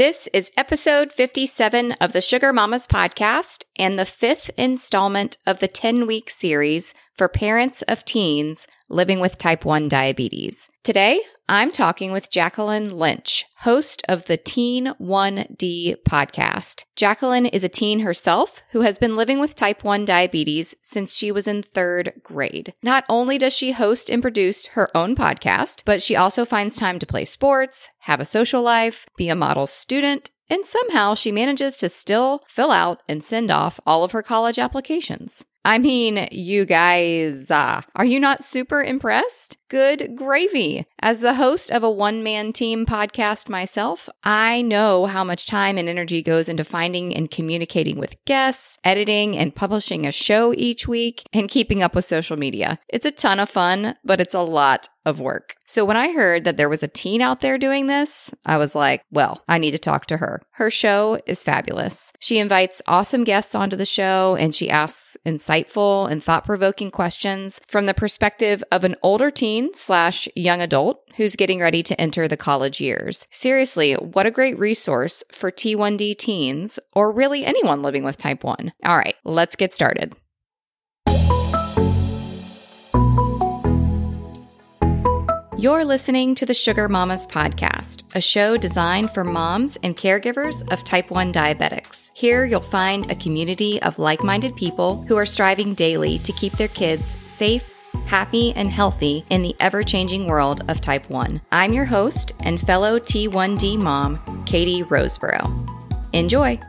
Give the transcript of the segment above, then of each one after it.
This is episode 57 of the Sugar Mamas podcast and the fifth installment of the 10 week series for parents of teens living with type 1 diabetes. Today, I'm talking with Jacqueline Lynch, host of the Teen 1D podcast. Jacqueline is a teen herself who has been living with type 1 diabetes since she was in third grade. Not only does she host and produce her own podcast, but she also finds time to play sports, have a social life, be a model student, and somehow she manages to still fill out and send off all of her college applications. I mean, you guys, uh, are you not super impressed? Good gravy. As the host of a one man team podcast myself, I know how much time and energy goes into finding and communicating with guests, editing and publishing a show each week, and keeping up with social media. It's a ton of fun, but it's a lot of work. So when I heard that there was a teen out there doing this, I was like, well, I need to talk to her. Her show is fabulous. She invites awesome guests onto the show and she asks insightful and thought provoking questions from the perspective of an older teen slash young adult who's getting ready to enter the college years. Seriously, what a great resource for T1D teens or really anyone living with type 1. All right, let's get started. You're listening to the Sugar Mamas podcast, a show designed for moms and caregivers of type 1 diabetics. Here you'll find a community of like minded people who are striving daily to keep their kids safe, happy, and healthy in the ever changing world of type 1. I'm your host and fellow T1D mom, Katie Roseborough. Enjoy!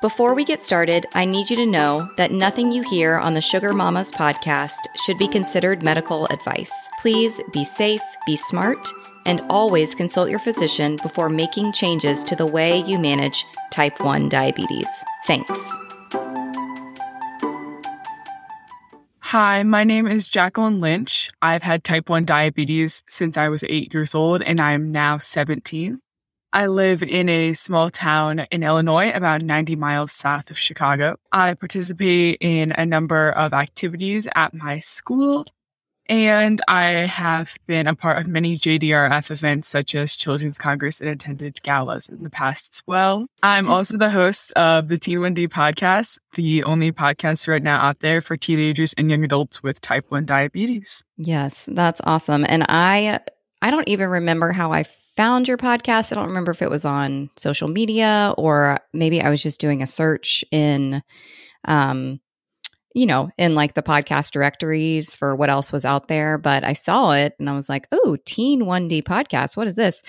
Before we get started, I need you to know that nothing you hear on the Sugar Mamas podcast should be considered medical advice. Please be safe, be smart, and always consult your physician before making changes to the way you manage type 1 diabetes. Thanks. Hi, my name is Jacqueline Lynch. I've had type 1 diabetes since I was eight years old, and I am now 17. I live in a small town in Illinois, about 90 miles south of Chicago. I participate in a number of activities at my school, and I have been a part of many JDRF events such as Children's Congress and attended galas in the past as well. I'm mm-hmm. also the host of the Teen 1D podcast, the only podcast right now out there for teenagers and young adults with type 1 diabetes. Yes, that's awesome. And I I don't even remember how I found your podcast. I don't remember if it was on social media or maybe I was just doing a search in, um, you know, in like the podcast directories for what else was out there. But I saw it and I was like, oh, Teen 1D podcast. What is this?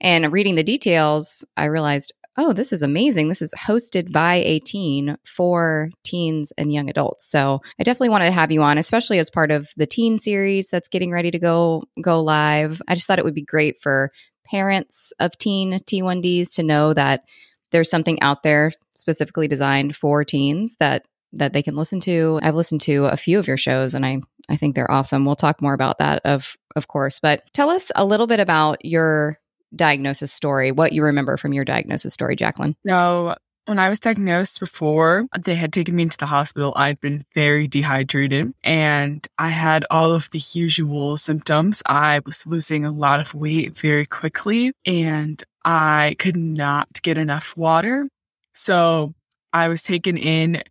And reading the details, I realized, oh, this is amazing. This is hosted by a teen for teens and young adults. So I definitely wanted to have you on, especially as part of the teen series that's getting ready to go go live. I just thought it would be great for parents of teen T1Ds to know that there's something out there specifically designed for teens that that they can listen to. I've listened to a few of your shows and I I think they're awesome. We'll talk more about that of of course, but tell us a little bit about your diagnosis story, what you remember from your diagnosis story, Jacqueline. No, when I was diagnosed before they had taken me into the hospital, I'd been very dehydrated and I had all of the usual symptoms. I was losing a lot of weight very quickly and I could not get enough water. So I was taken in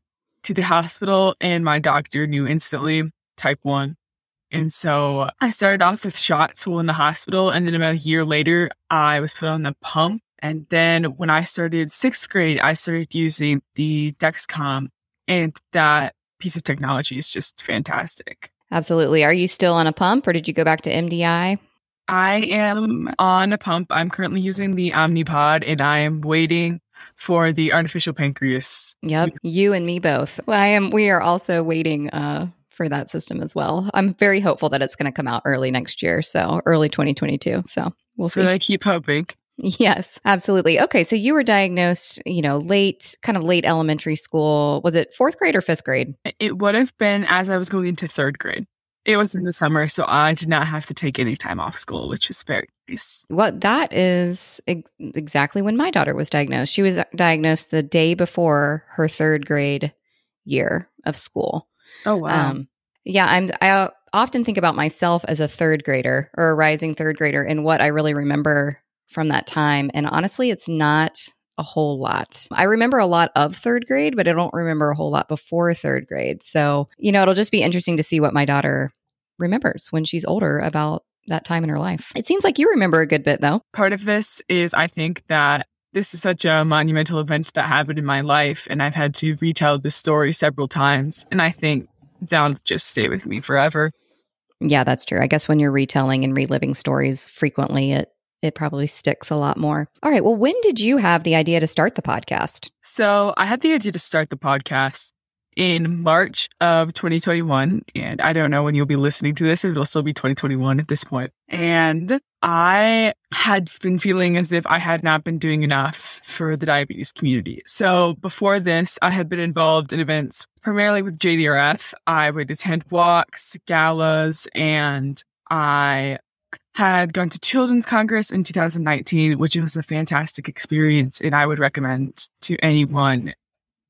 to the hospital and my doctor knew instantly type 1. And so I started off with shots while in the hospital. And then about a year later, I was put on the pump and then when I started sixth grade, I started using the Dexcom, and that piece of technology is just fantastic. Absolutely. Are you still on a pump or did you go back to MDI? I am on a pump. I'm currently using the Omnipod and I am waiting for the artificial pancreas. Yep. You and me both. Well, I am we are also waiting uh for that system as well. I'm very hopeful that it's going to come out early next year, so early 2022. So we'll so see. I keep hoping. Yes, absolutely. Okay, so you were diagnosed, you know, late, kind of late elementary school. Was it fourth grade or fifth grade? It would have been as I was going into third grade. It was in the summer, so I did not have to take any time off school, which was very nice. Well, that is ex- exactly when my daughter was diagnosed. She was diagnosed the day before her third grade year of school. Oh wow! Um, yeah, I'm. I often think about myself as a third grader or a rising third grader, and what I really remember from that time. And honestly, it's not a whole lot. I remember a lot of third grade, but I don't remember a whole lot before third grade. So, you know, it'll just be interesting to see what my daughter remembers when she's older about that time in her life. It seems like you remember a good bit, though. Part of this is I think that this is such a monumental event that happened in my life, and I've had to retell this story several times. And I think that'll just stay with me forever. Yeah, that's true. I guess when you're retelling and reliving stories frequently, it it probably sticks a lot more. All right. Well, when did you have the idea to start the podcast? So I had the idea to start the podcast in March of 2021. And I don't know when you'll be listening to this, it'll still be 2021 at this point. And I had been feeling as if I had not been doing enough for the diabetes community. So before this, I had been involved in events primarily with JDRF. I would attend walks, galas, and I had gone to Children's Congress in 2019, which was a fantastic experience. And I would recommend to anyone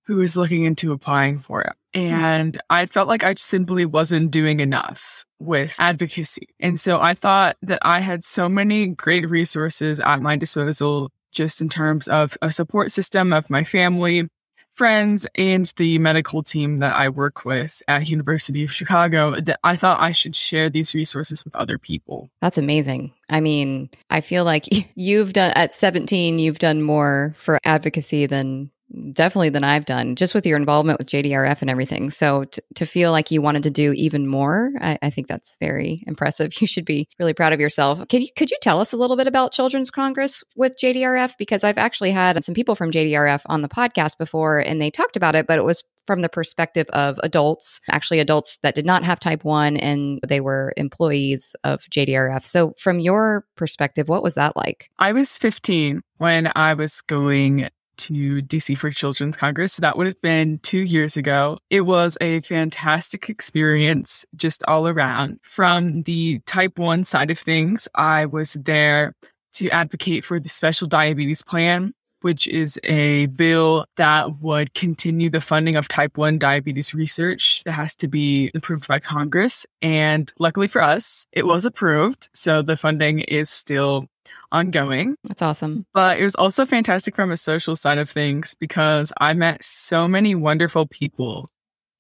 who is looking into applying for it. And I felt like I simply wasn't doing enough with advocacy. And so I thought that I had so many great resources at my disposal, just in terms of a support system of my family, friends, and the medical team that I work with at University of Chicago, that I thought I should share these resources with other people. That's amazing. I mean, I feel like you've done at 17, you've done more for advocacy than definitely than I've done, just with your involvement with JDRF and everything. So t- to feel like you wanted to do even more, I-, I, think that's very impressive. You should be really proud of yourself. Could you could you tell us a little bit about Children's Congress with JDRF? Because I've actually had some people from JDRF on the podcast before, and they talked about it, but it was from the perspective of adults, actually adults that did not have type 1 and they were employees of JDRF. So, from your perspective, what was that like? I was 15 when I was going to DC for Children's Congress. So that would have been two years ago. It was a fantastic experience just all around. From the type 1 side of things, I was there to advocate for the special diabetes plan. Which is a bill that would continue the funding of type 1 diabetes research that has to be approved by Congress. And luckily for us, it was approved. So the funding is still ongoing. That's awesome. But it was also fantastic from a social side of things because I met so many wonderful people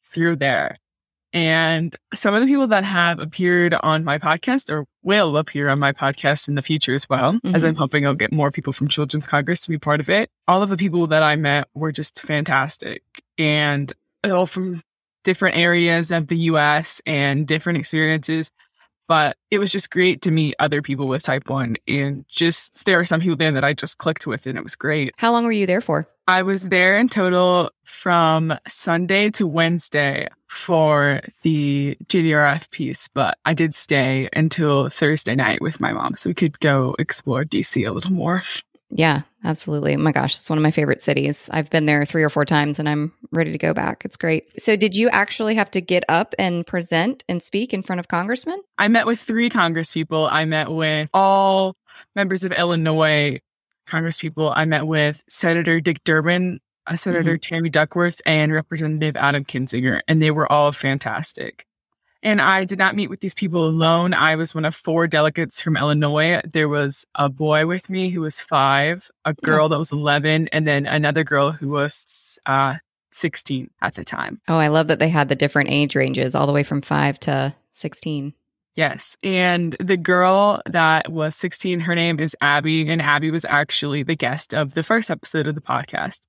through there. And some of the people that have appeared on my podcast or will appear on my podcast in the future as well, mm-hmm. as I'm hoping I'll get more people from Children's Congress to be part of it. All of the people that I met were just fantastic and all from different areas of the US and different experiences. But it was just great to meet other people with type 1 and just there are some people there that I just clicked with and it was great. How long were you there for? I was there in total from Sunday to Wednesday for the JDRF piece, but I did stay until Thursday night with my mom so we could go explore DC a little more. Yeah, absolutely. My gosh, it's one of my favorite cities. I've been there three or four times and I'm ready to go back. It's great. So, did you actually have to get up and present and speak in front of congressmen? I met with three congresspeople. I met with all members of Illinois congresspeople. I met with Senator Dick Durbin, uh, Senator mm-hmm. Tammy Duckworth, and Representative Adam Kinzinger, and they were all fantastic. And I did not meet with these people alone. I was one of four delegates from Illinois. There was a boy with me who was five, a girl that was 11, and then another girl who was uh, 16 at the time. Oh, I love that they had the different age ranges, all the way from five to 16. Yes. And the girl that was 16, her name is Abby, and Abby was actually the guest of the first episode of the podcast.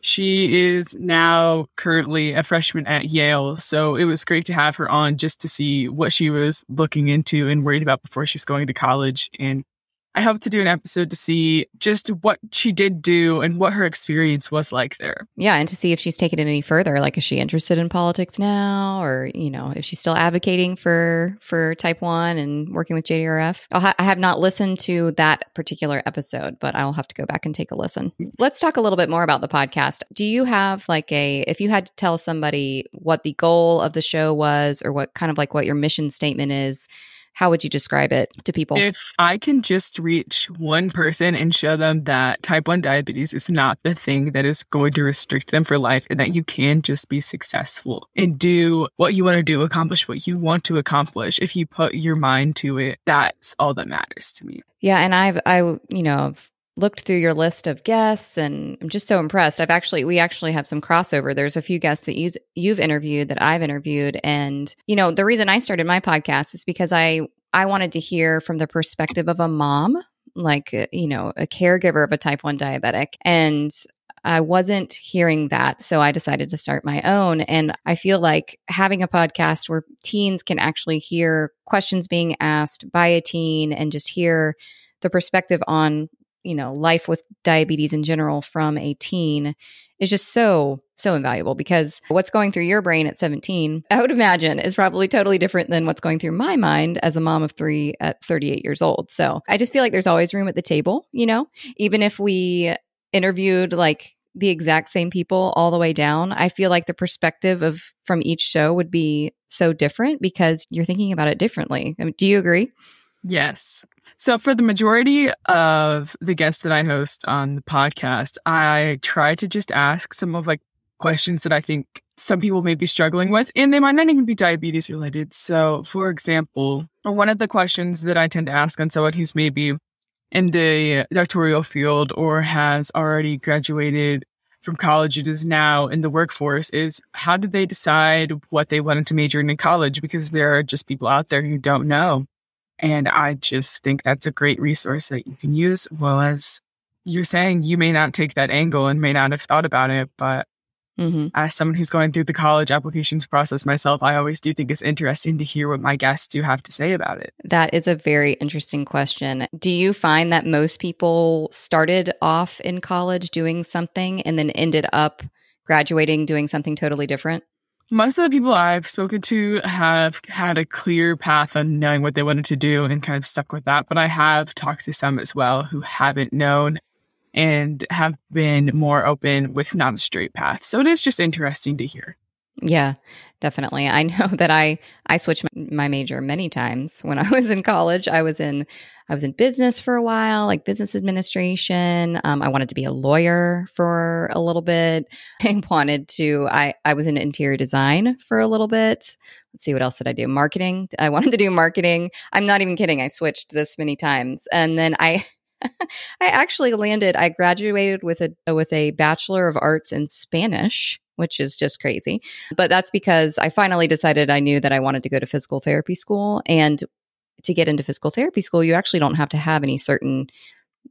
She is now currently a freshman at Yale. So it was great to have her on just to see what she was looking into and worried about before she was going to college and I hope to do an episode to see just what she did do and what her experience was like there. Yeah, and to see if she's taken it any further. Like, is she interested in politics now, or you know, if she's still advocating for for Type One and working with JDRF? Ha- I have not listened to that particular episode, but I'll have to go back and take a listen. Let's talk a little bit more about the podcast. Do you have like a if you had to tell somebody what the goal of the show was, or what kind of like what your mission statement is? How would you describe it to people? If I can just reach one person and show them that type 1 diabetes is not the thing that is going to restrict them for life and that you can just be successful and do what you want to do, accomplish what you want to accomplish. If you put your mind to it, that's all that matters to me. Yeah. And I've, I, you know, I've looked through your list of guests and I'm just so impressed. I've actually we actually have some crossover. There's a few guests that you you've interviewed that I've interviewed and you know, the reason I started my podcast is because I I wanted to hear from the perspective of a mom, like, uh, you know, a caregiver of a type 1 diabetic. And I wasn't hearing that. So I decided to start my own. And I feel like having a podcast where teens can actually hear questions being asked by a teen and just hear the perspective on, you know, life with diabetes in general from a teen is just so so invaluable because what's going through your brain at 17 i would imagine is probably totally different than what's going through my mind as a mom of 3 at 38 years old. So i just feel like there's always room at the table you know? Even if we interviewed like the exact same people all the way down i feel like the perspective of from each show would be so different because you're thinking about it differently. I mean, do you agree Yes. So, for the majority of the guests that I host on the podcast, I try to just ask some of like questions that I think some people may be struggling with, and they might not even be diabetes related. So, for example, one of the questions that I tend to ask on someone who's maybe in the doctoral field or has already graduated from college and is now in the workforce is how did they decide what they wanted to major in in college? Because there are just people out there who don't know. And I just think that's a great resource that you can use. Well, as you're saying, you may not take that angle and may not have thought about it, but mm-hmm. as someone who's going through the college applications process myself, I always do think it's interesting to hear what my guests do have to say about it. That is a very interesting question. Do you find that most people started off in college doing something and then ended up graduating doing something totally different? Most of the people I've spoken to have had a clear path on knowing what they wanted to do and kind of stuck with that. But I have talked to some as well who haven't known and have been more open with not a straight path. So it is just interesting to hear. Yeah, definitely. I know that I I switched my major many times when I was in college. I was in I was in business for a while, like business administration. Um, I wanted to be a lawyer for a little bit. I wanted to. I I was in interior design for a little bit. Let's see what else did I do? Marketing. I wanted to do marketing. I'm not even kidding. I switched this many times, and then I. I actually landed. I graduated with a with a bachelor of arts in Spanish which is just crazy. But that's because I finally decided I knew that I wanted to go to physical therapy school. And to get into physical therapy school, you actually don't have to have any certain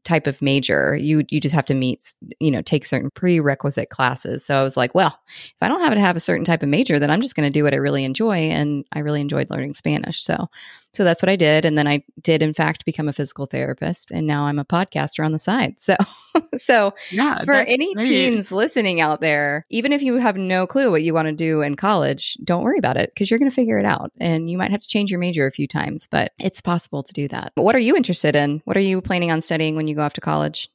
type of major. You you just have to meet, you know, take certain prerequisite classes. So I was like, well, if I don't have to have a certain type of major, then I'm just going to do what I really enjoy, and I really enjoyed learning Spanish. So, so that's what I did, and then I did in fact become a physical therapist, and now I'm a podcaster on the side. So, so yeah, for any great. teens listening out there, even if you have no clue what you want to do in college, don't worry about it because you're going to figure it out, and you might have to change your major a few times, but it's possible to do that. But what are you interested in? What are you planning on studying when you go off to college?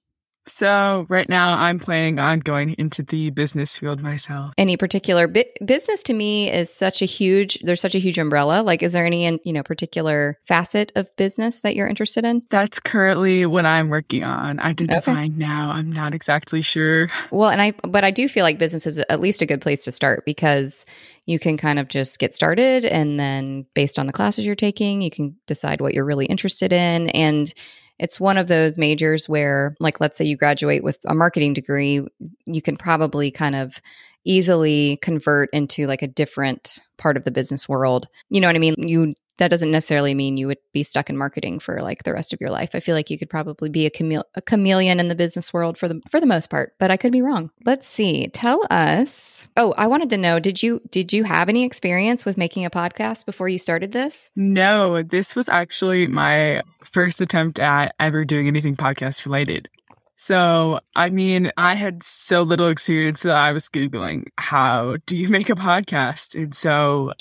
So right now I'm planning on going into the business field myself. Any particular bi- business to me is such a huge there's such a huge umbrella. Like is there any you know particular facet of business that you're interested in? That's currently what I'm working on identifying okay. now. I'm not exactly sure. Well, and I but I do feel like business is at least a good place to start because you can kind of just get started and then based on the classes you're taking, you can decide what you're really interested in and it's one of those majors where, like, let's say you graduate with a marketing degree, you can probably kind of easily convert into like a different part of the business world. You know what I mean? You that doesn't necessarily mean you would be stuck in marketing for like the rest of your life. I feel like you could probably be a, chame- a chameleon in the business world for the for the most part, but I could be wrong. Let's see. Tell us. Oh, I wanted to know did you did you have any experience with making a podcast before you started this? No, this was actually my first attempt at ever doing anything podcast related. So, I mean, I had so little experience that I was Googling, how do you make a podcast? And so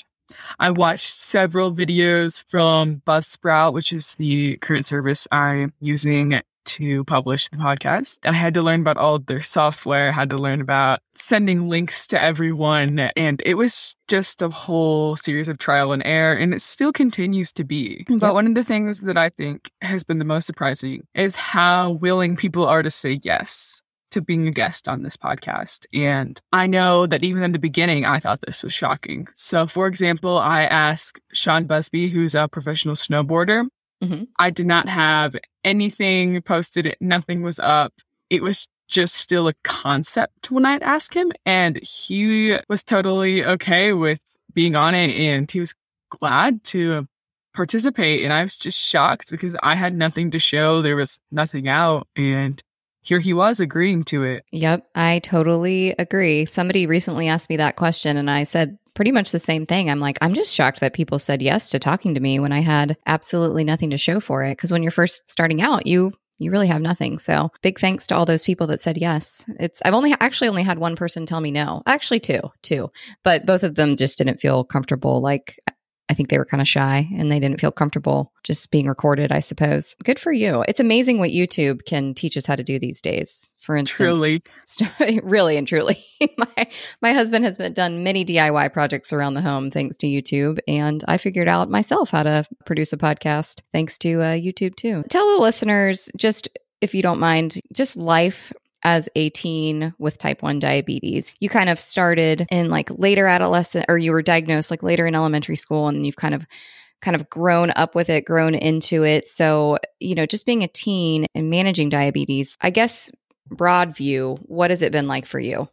I watched several videos from Buzzsprout, which is the current service I'm using. to publish the podcast. I had to learn about all of their software, I had to learn about sending links to everyone. And it was just a whole series of trial and error, and it still continues to be. Yep. But one of the things that I think has been the most surprising is how willing people are to say yes to being a guest on this podcast. And I know that even in the beginning, I thought this was shocking. So, for example, I asked Sean Busby, who's a professional snowboarder. Mm-hmm. I did not have anything posted, nothing was up. It was just still a concept when I'd ask him. And he was totally okay with being on it. And he was glad to participate. And I was just shocked because I had nothing to show. There was nothing out. And here he was agreeing to it. Yep, I totally agree. Somebody recently asked me that question, and I said pretty much the same thing. I'm like, I'm just shocked that people said yes to talking to me when I had absolutely nothing to show for it. Because when you're first starting out, you you really have nothing. So big thanks to all those people that said yes. It's I've only actually only had one person tell me no. Actually two, two. But both of them just didn't feel comfortable like I think they were kind of shy and they didn't feel comfortable just being recorded, I suppose. Good for you. It's amazing what YouTube can teach us how to do these days. For instance, truly, really and truly, my my husband has been, done many DIY projects around the home thanks to YouTube, and I figured out myself how to produce a podcast thanks to uh, YouTube too. Tell the listeners just if you don't mind, just life as a teen with type 1 diabetes. You kind of started in like later adolescent or you were diagnosed like later in elementary school and you've kind of kind of grown up with it, grown into it. So, you know, just being a teen and managing diabetes, I guess broad view, what has it been like for you?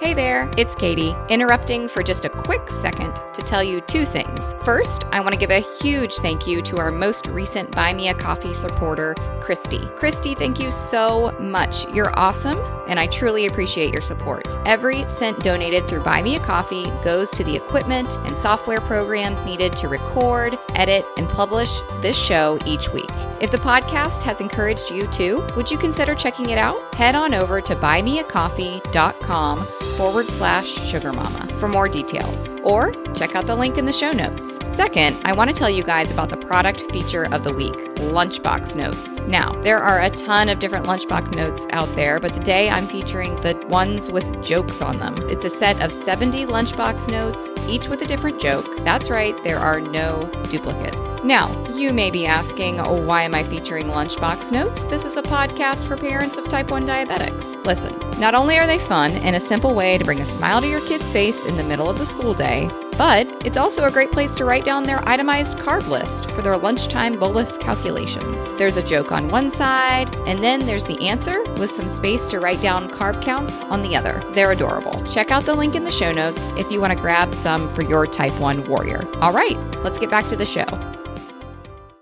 Hey there, it's Katie, interrupting for just a quick second to tell you two things. First, I want to give a huge thank you to our most recent Buy Me a Coffee supporter, Christy. Christy, thank you so much. You're awesome, and I truly appreciate your support. Every cent donated through Buy Me a Coffee goes to the equipment and software programs needed to record, edit, and publish this show each week. If the podcast has encouraged you too, would you consider checking it out? Head on over to buymeacoffee.com forward slash sugar mama for more details, or check out the link in the show notes. Second, I want to tell you guys about the product feature of the week lunchbox notes. Now, there are a ton of different lunchbox notes out there, but today I'm featuring the ones with jokes on them. It's a set of 70 lunchbox notes, each with a different joke. That's right, there are no duplicates. Now, you may be asking, oh, why am I featuring lunchbox notes? This is a podcast for parents of type 1 diabetics. Listen, not only are they fun and a simple way to bring a smile to your kid's face in the middle of the school day, but it's also a great place to write down their itemized carb list for their lunchtime bolus calculations. There's a joke on one side, and then there's the answer with some space to write down carb counts on the other. They're adorable. Check out the link in the show notes if you want to grab some for your type 1 warrior. All right, let's get back to the show.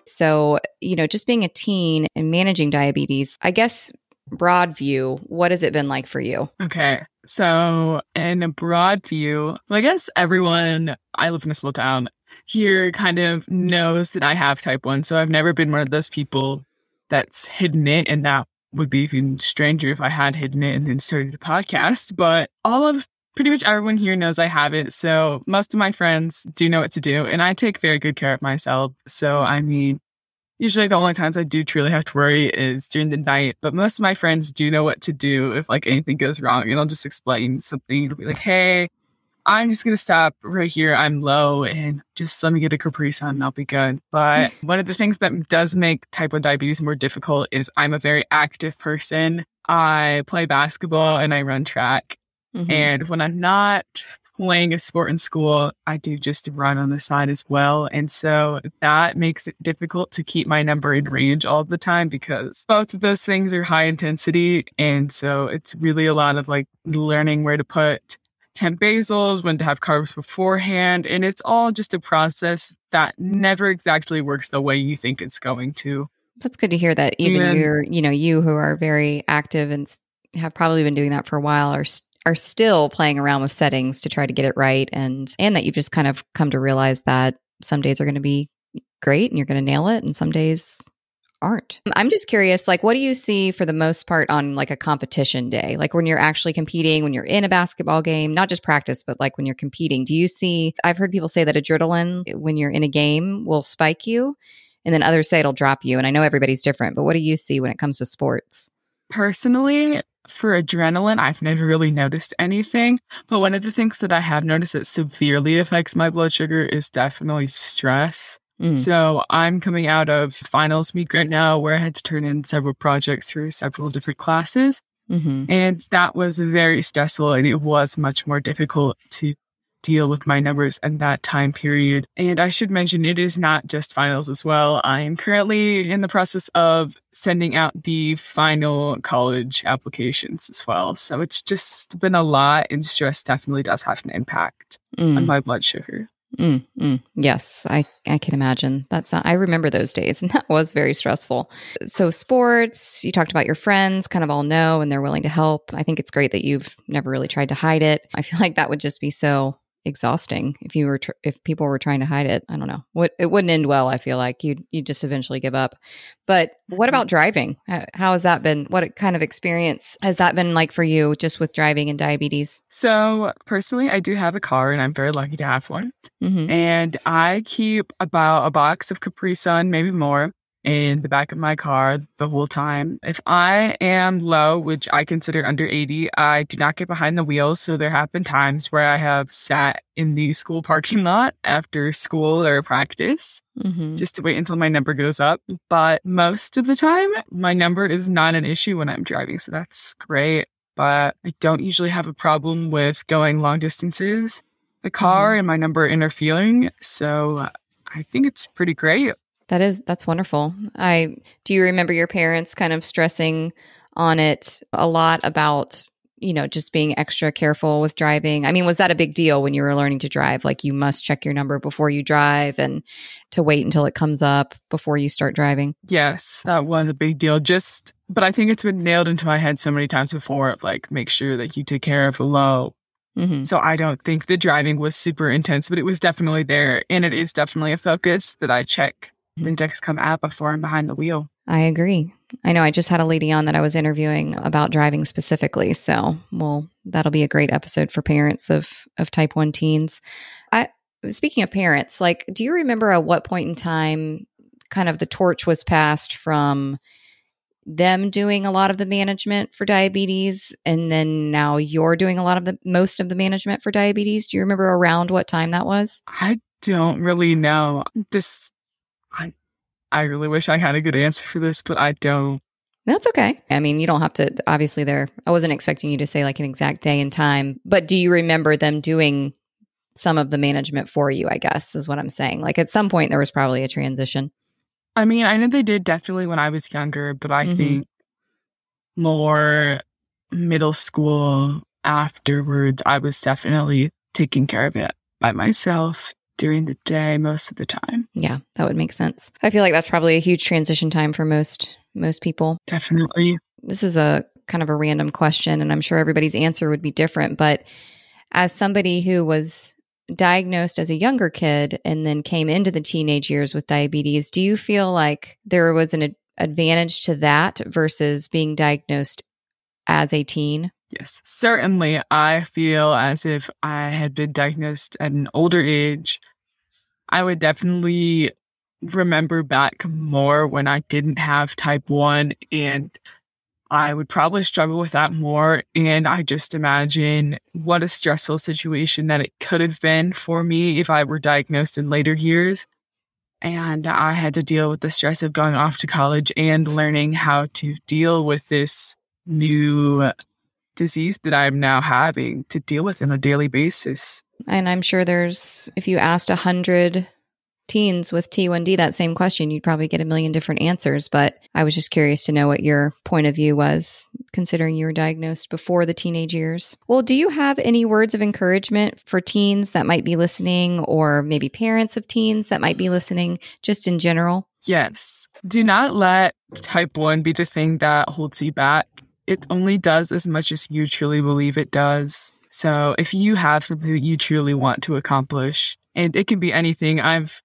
So, you know, just being a teen and managing diabetes, I guess broad view, what has it been like for you? Okay. So, in a broad view, I guess everyone, I live in a small town here, kind of knows that I have type 1. So, I've never been one of those people that's hidden it. And that would be even stranger if I had hidden it and then started a podcast. But all of pretty much everyone here knows I have it. So, most of my friends do know what to do. And I take very good care of myself. So, I mean, usually the only times I do truly have to worry is during the night. But most of my friends do know what to do if like anything goes wrong. And I'll just explain something. It'll be like, hey, I'm just gonna stop right here. I'm low and just let me get a Capri Sun and I'll be good. But one of the things that does make type 1 diabetes more difficult is I'm a very active person. I play basketball and I run track. Mm-hmm. And when I'm not playing a sport in school, I do just to run on the side as well. And so that makes it difficult to keep my number in range all the time because both of those things are high intensity. And so it's really a lot of like learning where to put temp basals, when to have carbs beforehand. And it's all just a process that never exactly works the way you think it's going to. That's good to hear that even and, you're, you know, you who are very active and have probably been doing that for a while are are still playing around with settings to try to get it right and and that you've just kind of come to realize that some days are going to be great and you're going to nail it and some days aren't. I'm just curious like what do you see for the most part on like a competition day? Like when you're actually competing, when you're in a basketball game, not just practice but like when you're competing. Do you see I've heard people say that adrenaline when you're in a game will spike you and then others say it'll drop you. And I know everybody's different, but what do you see when it comes to sports? Personally, for adrenaline, I've never really noticed anything. But one of the things that I have noticed that severely affects my blood sugar is definitely stress. Mm. So I'm coming out of finals week right now where I had to turn in several projects for several different classes. Mm-hmm. And that was very stressful and it was much more difficult to deal with my numbers in that time period. And I should mention it is not just finals as well. I am currently in the process of sending out the final college applications as well. So it's just been a lot and stress definitely does have an impact mm. on my blood sugar. Mm, mm, yes, I, I can imagine. That's not, I remember those days, and that was very stressful. So, sports, you talked about your friends, kind of all know, and they're willing to help. I think it's great that you've never really tried to hide it. I feel like that would just be so exhausting if you were tr- if people were trying to hide it. I don't know. What it wouldn't end well. I feel like you you just eventually give up. But what about driving? How has that been? What kind of experience has that been like for you, just with driving and diabetes? So personally, I do have a car, and I'm very lucky to have one. Mm-hmm. And I keep about a box of Capri Sun, maybe more, in the back of my car the whole time. If I am low, which I consider under 80, I do not get behind the wheel. So there have been times where I have sat in the school parking lot after school or practice mm-hmm. just to wait until my number goes up. But most of the time, my number is not an issue when I'm driving. So that's great. But I don't usually have a problem with going long distances. The car mm-hmm. and my number interfering. So I think it's pretty great. That is that's wonderful. I do you remember your parents kind of stressing on it a lot about you know just being extra careful with driving. I mean, was that a big deal when you were learning to drive? Like you must check your number before you drive and to wait until it comes up before you start driving. Yes, that was a big deal. Just but I think it's been nailed into my head so many times before of like make sure that you take care of the low Mm-hmm. So I don't think the driving was super intense, but it was definitely there. And it is definitely a focus that I check the Dexcom app before I'm behind the wheel. I agree. I know I just had a lady on that I was interviewing about driving specifically. So, well, that'll be a great episode for parents of of type 1 teens. I speaking of parents, like do you remember at what point in time kind of the torch was passed from them doing a lot of the management for diabetes and then now you're doing a lot of the most of the management for diabetes? Do you remember around what time that was? I don't really know. This I really wish I had a good answer for this, but I don't. That's okay. I mean, you don't have to, obviously, there, I wasn't expecting you to say like an exact day and time, but do you remember them doing some of the management for you? I guess is what I'm saying. Like at some point, there was probably a transition. I mean, I know they did definitely when I was younger, but I mm-hmm. think more middle school afterwards, I was definitely taking care of it by myself during the day most of the time. Yeah, that would make sense. I feel like that's probably a huge transition time for most most people. Definitely. This is a kind of a random question and I'm sure everybody's answer would be different, but as somebody who was diagnosed as a younger kid and then came into the teenage years with diabetes, do you feel like there was an ad- advantage to that versus being diagnosed as a teen? Yes, certainly. I feel as if I had been diagnosed at an older age. I would definitely remember back more when I didn't have type 1 and I would probably struggle with that more. And I just imagine what a stressful situation that it could have been for me if I were diagnosed in later years. And I had to deal with the stress of going off to college and learning how to deal with this new disease that I'm now having to deal with on a daily basis. And I'm sure there's, if you asked a hundred teens with T1D that same question, you'd probably get a million different answers. But I was just curious to know what your point of view was, considering you were diagnosed before the teenage years. Well, do you have any words of encouragement for teens that might be listening, or maybe parents of teens that might be listening, just in general? Yes. Do not let type 1 be the thing that holds you back it only does as much as you truly believe it does. So if you have something that you truly want to accomplish, and it can be anything, I've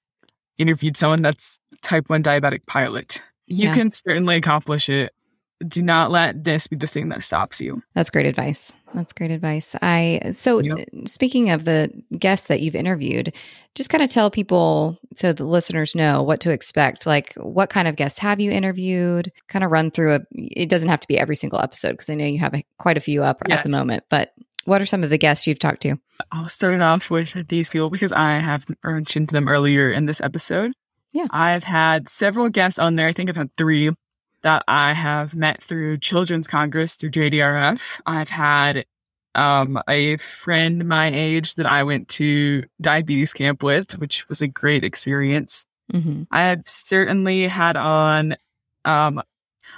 interviewed someone that's type 1 diabetic pilot. You yeah. can certainly accomplish it. Do not let this be the thing that stops you. That's great advice. That's great advice. I so Yep. Uh, speaking of the guests that you've interviewed, just kind of tell people so the listeners know what to expect. Like what kind of guests have you interviewed? Kind of run through a it doesn't have to be every single episode because I know you have a, quite a few up at the moment, but what are some of the guests you've talked to? I'll start it off with these people because I have mentioned them earlier in this episode. Yeah. I've had several guests on there. I think I've had three that I have met through Children's Congress through JDRF. I've had um, a friend my age that I went to diabetes camp with, which was a great experience. Mm-hmm. I have certainly had on um,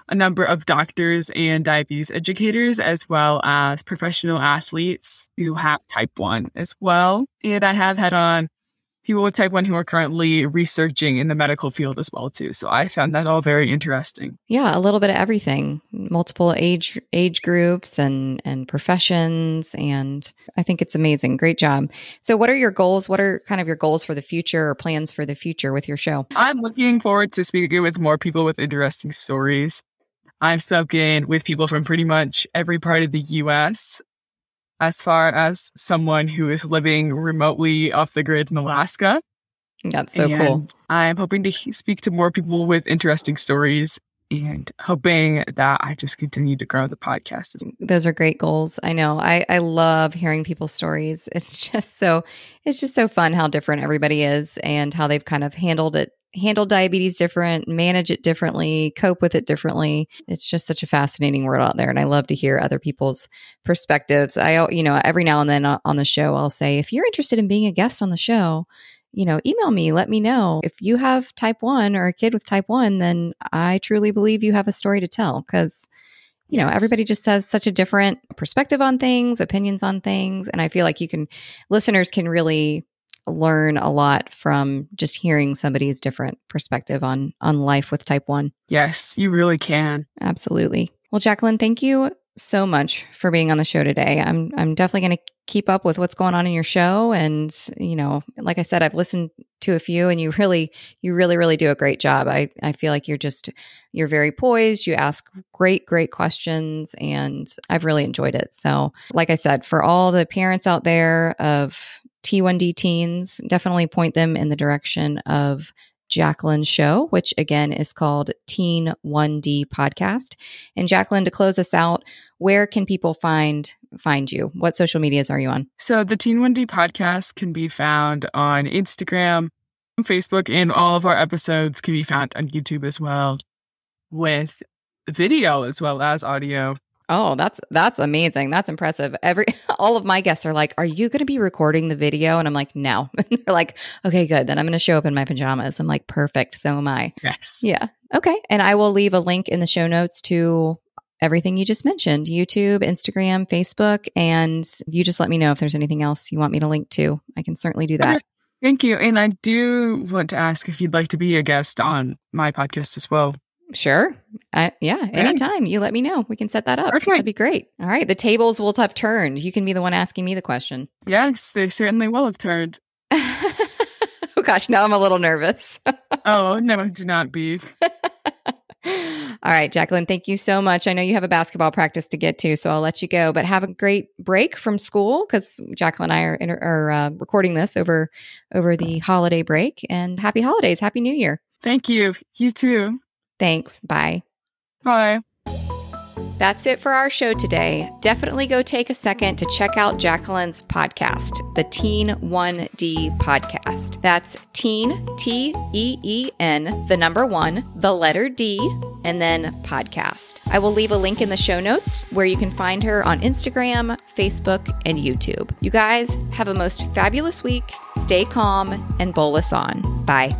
a number of doctors and diabetes educators, as well as professional athletes who have type 1 as well. And I have had on people with type 1 who are currently researching in the medical field as well too. So I found that all very interesting. Yeah, a little bit of everything. Multiple age age groups and and professions and I think it's amazing. Great job. So what are your goals? What are kind of your goals for the future or plans for the future with your show? I'm looking forward to speaking with more people with interesting stories. I've spoken with people from pretty much every part of the US. As far as someone who is living remotely off the grid in Alaska. That's so cool. I'm hoping to speak to more people with interesting stories and hoping that I just continue to grow the podcast. Mm, those are great goals. I know. I, I love hearing people's stories. It's just so it's just so fun how different everybody is and how they've kind of handled it handle diabetes different, manage it differently, cope with it differently. It's just such a fascinating world out there and I love to hear other people's perspectives. I you know, every now and then uh, on the show I'll say if you're interested in being a guest on the show, you know, email me, let me know. If you have type 1 or a kid with type 1, then I truly believe you have a story to tell cuz you know, everybody just has such a different perspective on things, opinions on things, and I feel like you can listeners can really learn a lot from just hearing somebody's different perspective on on life with type 1. Yes, you really can. Absolutely. Well, Jacqueline, thank you so much for being on the show today. I'm I'm definitely going to keep up with what's going on in your show and, you know, like I said I've listened to a few and you really you really really do a great job. I I feel like you're just you're very poised, you ask great great questions and I've really enjoyed it. So, like I said, for all the parents out there of T1D teens, definitely point them in the direction of Jacqueline's show, which again is called Teen 1D Podcast. And Jacqueline, to close us out, where can people find find you? What social medias are you on? So the Teen 1D podcast can be found on Instagram, Facebook, and all of our episodes can be found on YouTube as well with video as well as audio. Oh, that's that's amazing. That's impressive. Every all of my guests are like, "Are you going to be recording the video?" And I'm like, "No." And they're like, "Okay, good. Then I'm going to show up in my pajamas." I'm like, "Perfect. So am I." Yes. Yeah. Okay. And I will leave a link in the show notes to everything you just mentioned YouTube, Instagram, Facebook. And you just let me know if there's anything else you want me to link to. I can certainly do that. Okay. Thank you. And I do want to ask if you'd like to be a guest on my podcast as well. Sure. I, yeah. Anytime you let me know, we can set that up. Perfect. That'd be great. All right. The tables will have turned. You can be the one asking me the question. Yes, they certainly will have turned. oh, gosh. Now I'm a little nervous. Oh, no, do not be. All right, Jacqueline, thank you so much. I know you have a basketball practice to get to, so I'll let you go. But have a great break from school because Jacqueline and I are, inter- are uh, recording this over over the holiday break. And happy holidays, happy New Year. Thank you. You too. Thanks. Bye. Bye. That's it for our show today. Definitely go take a second to check out Jacqueline's podcast, the Teen 1D podcast. That's Teen, T E E N, the number one, the letter D, and then podcast. I will leave a link in the show notes where you can find her on Instagram, Facebook, and YouTube. You guys have a most fabulous week. Stay calm and bolus on. Bye.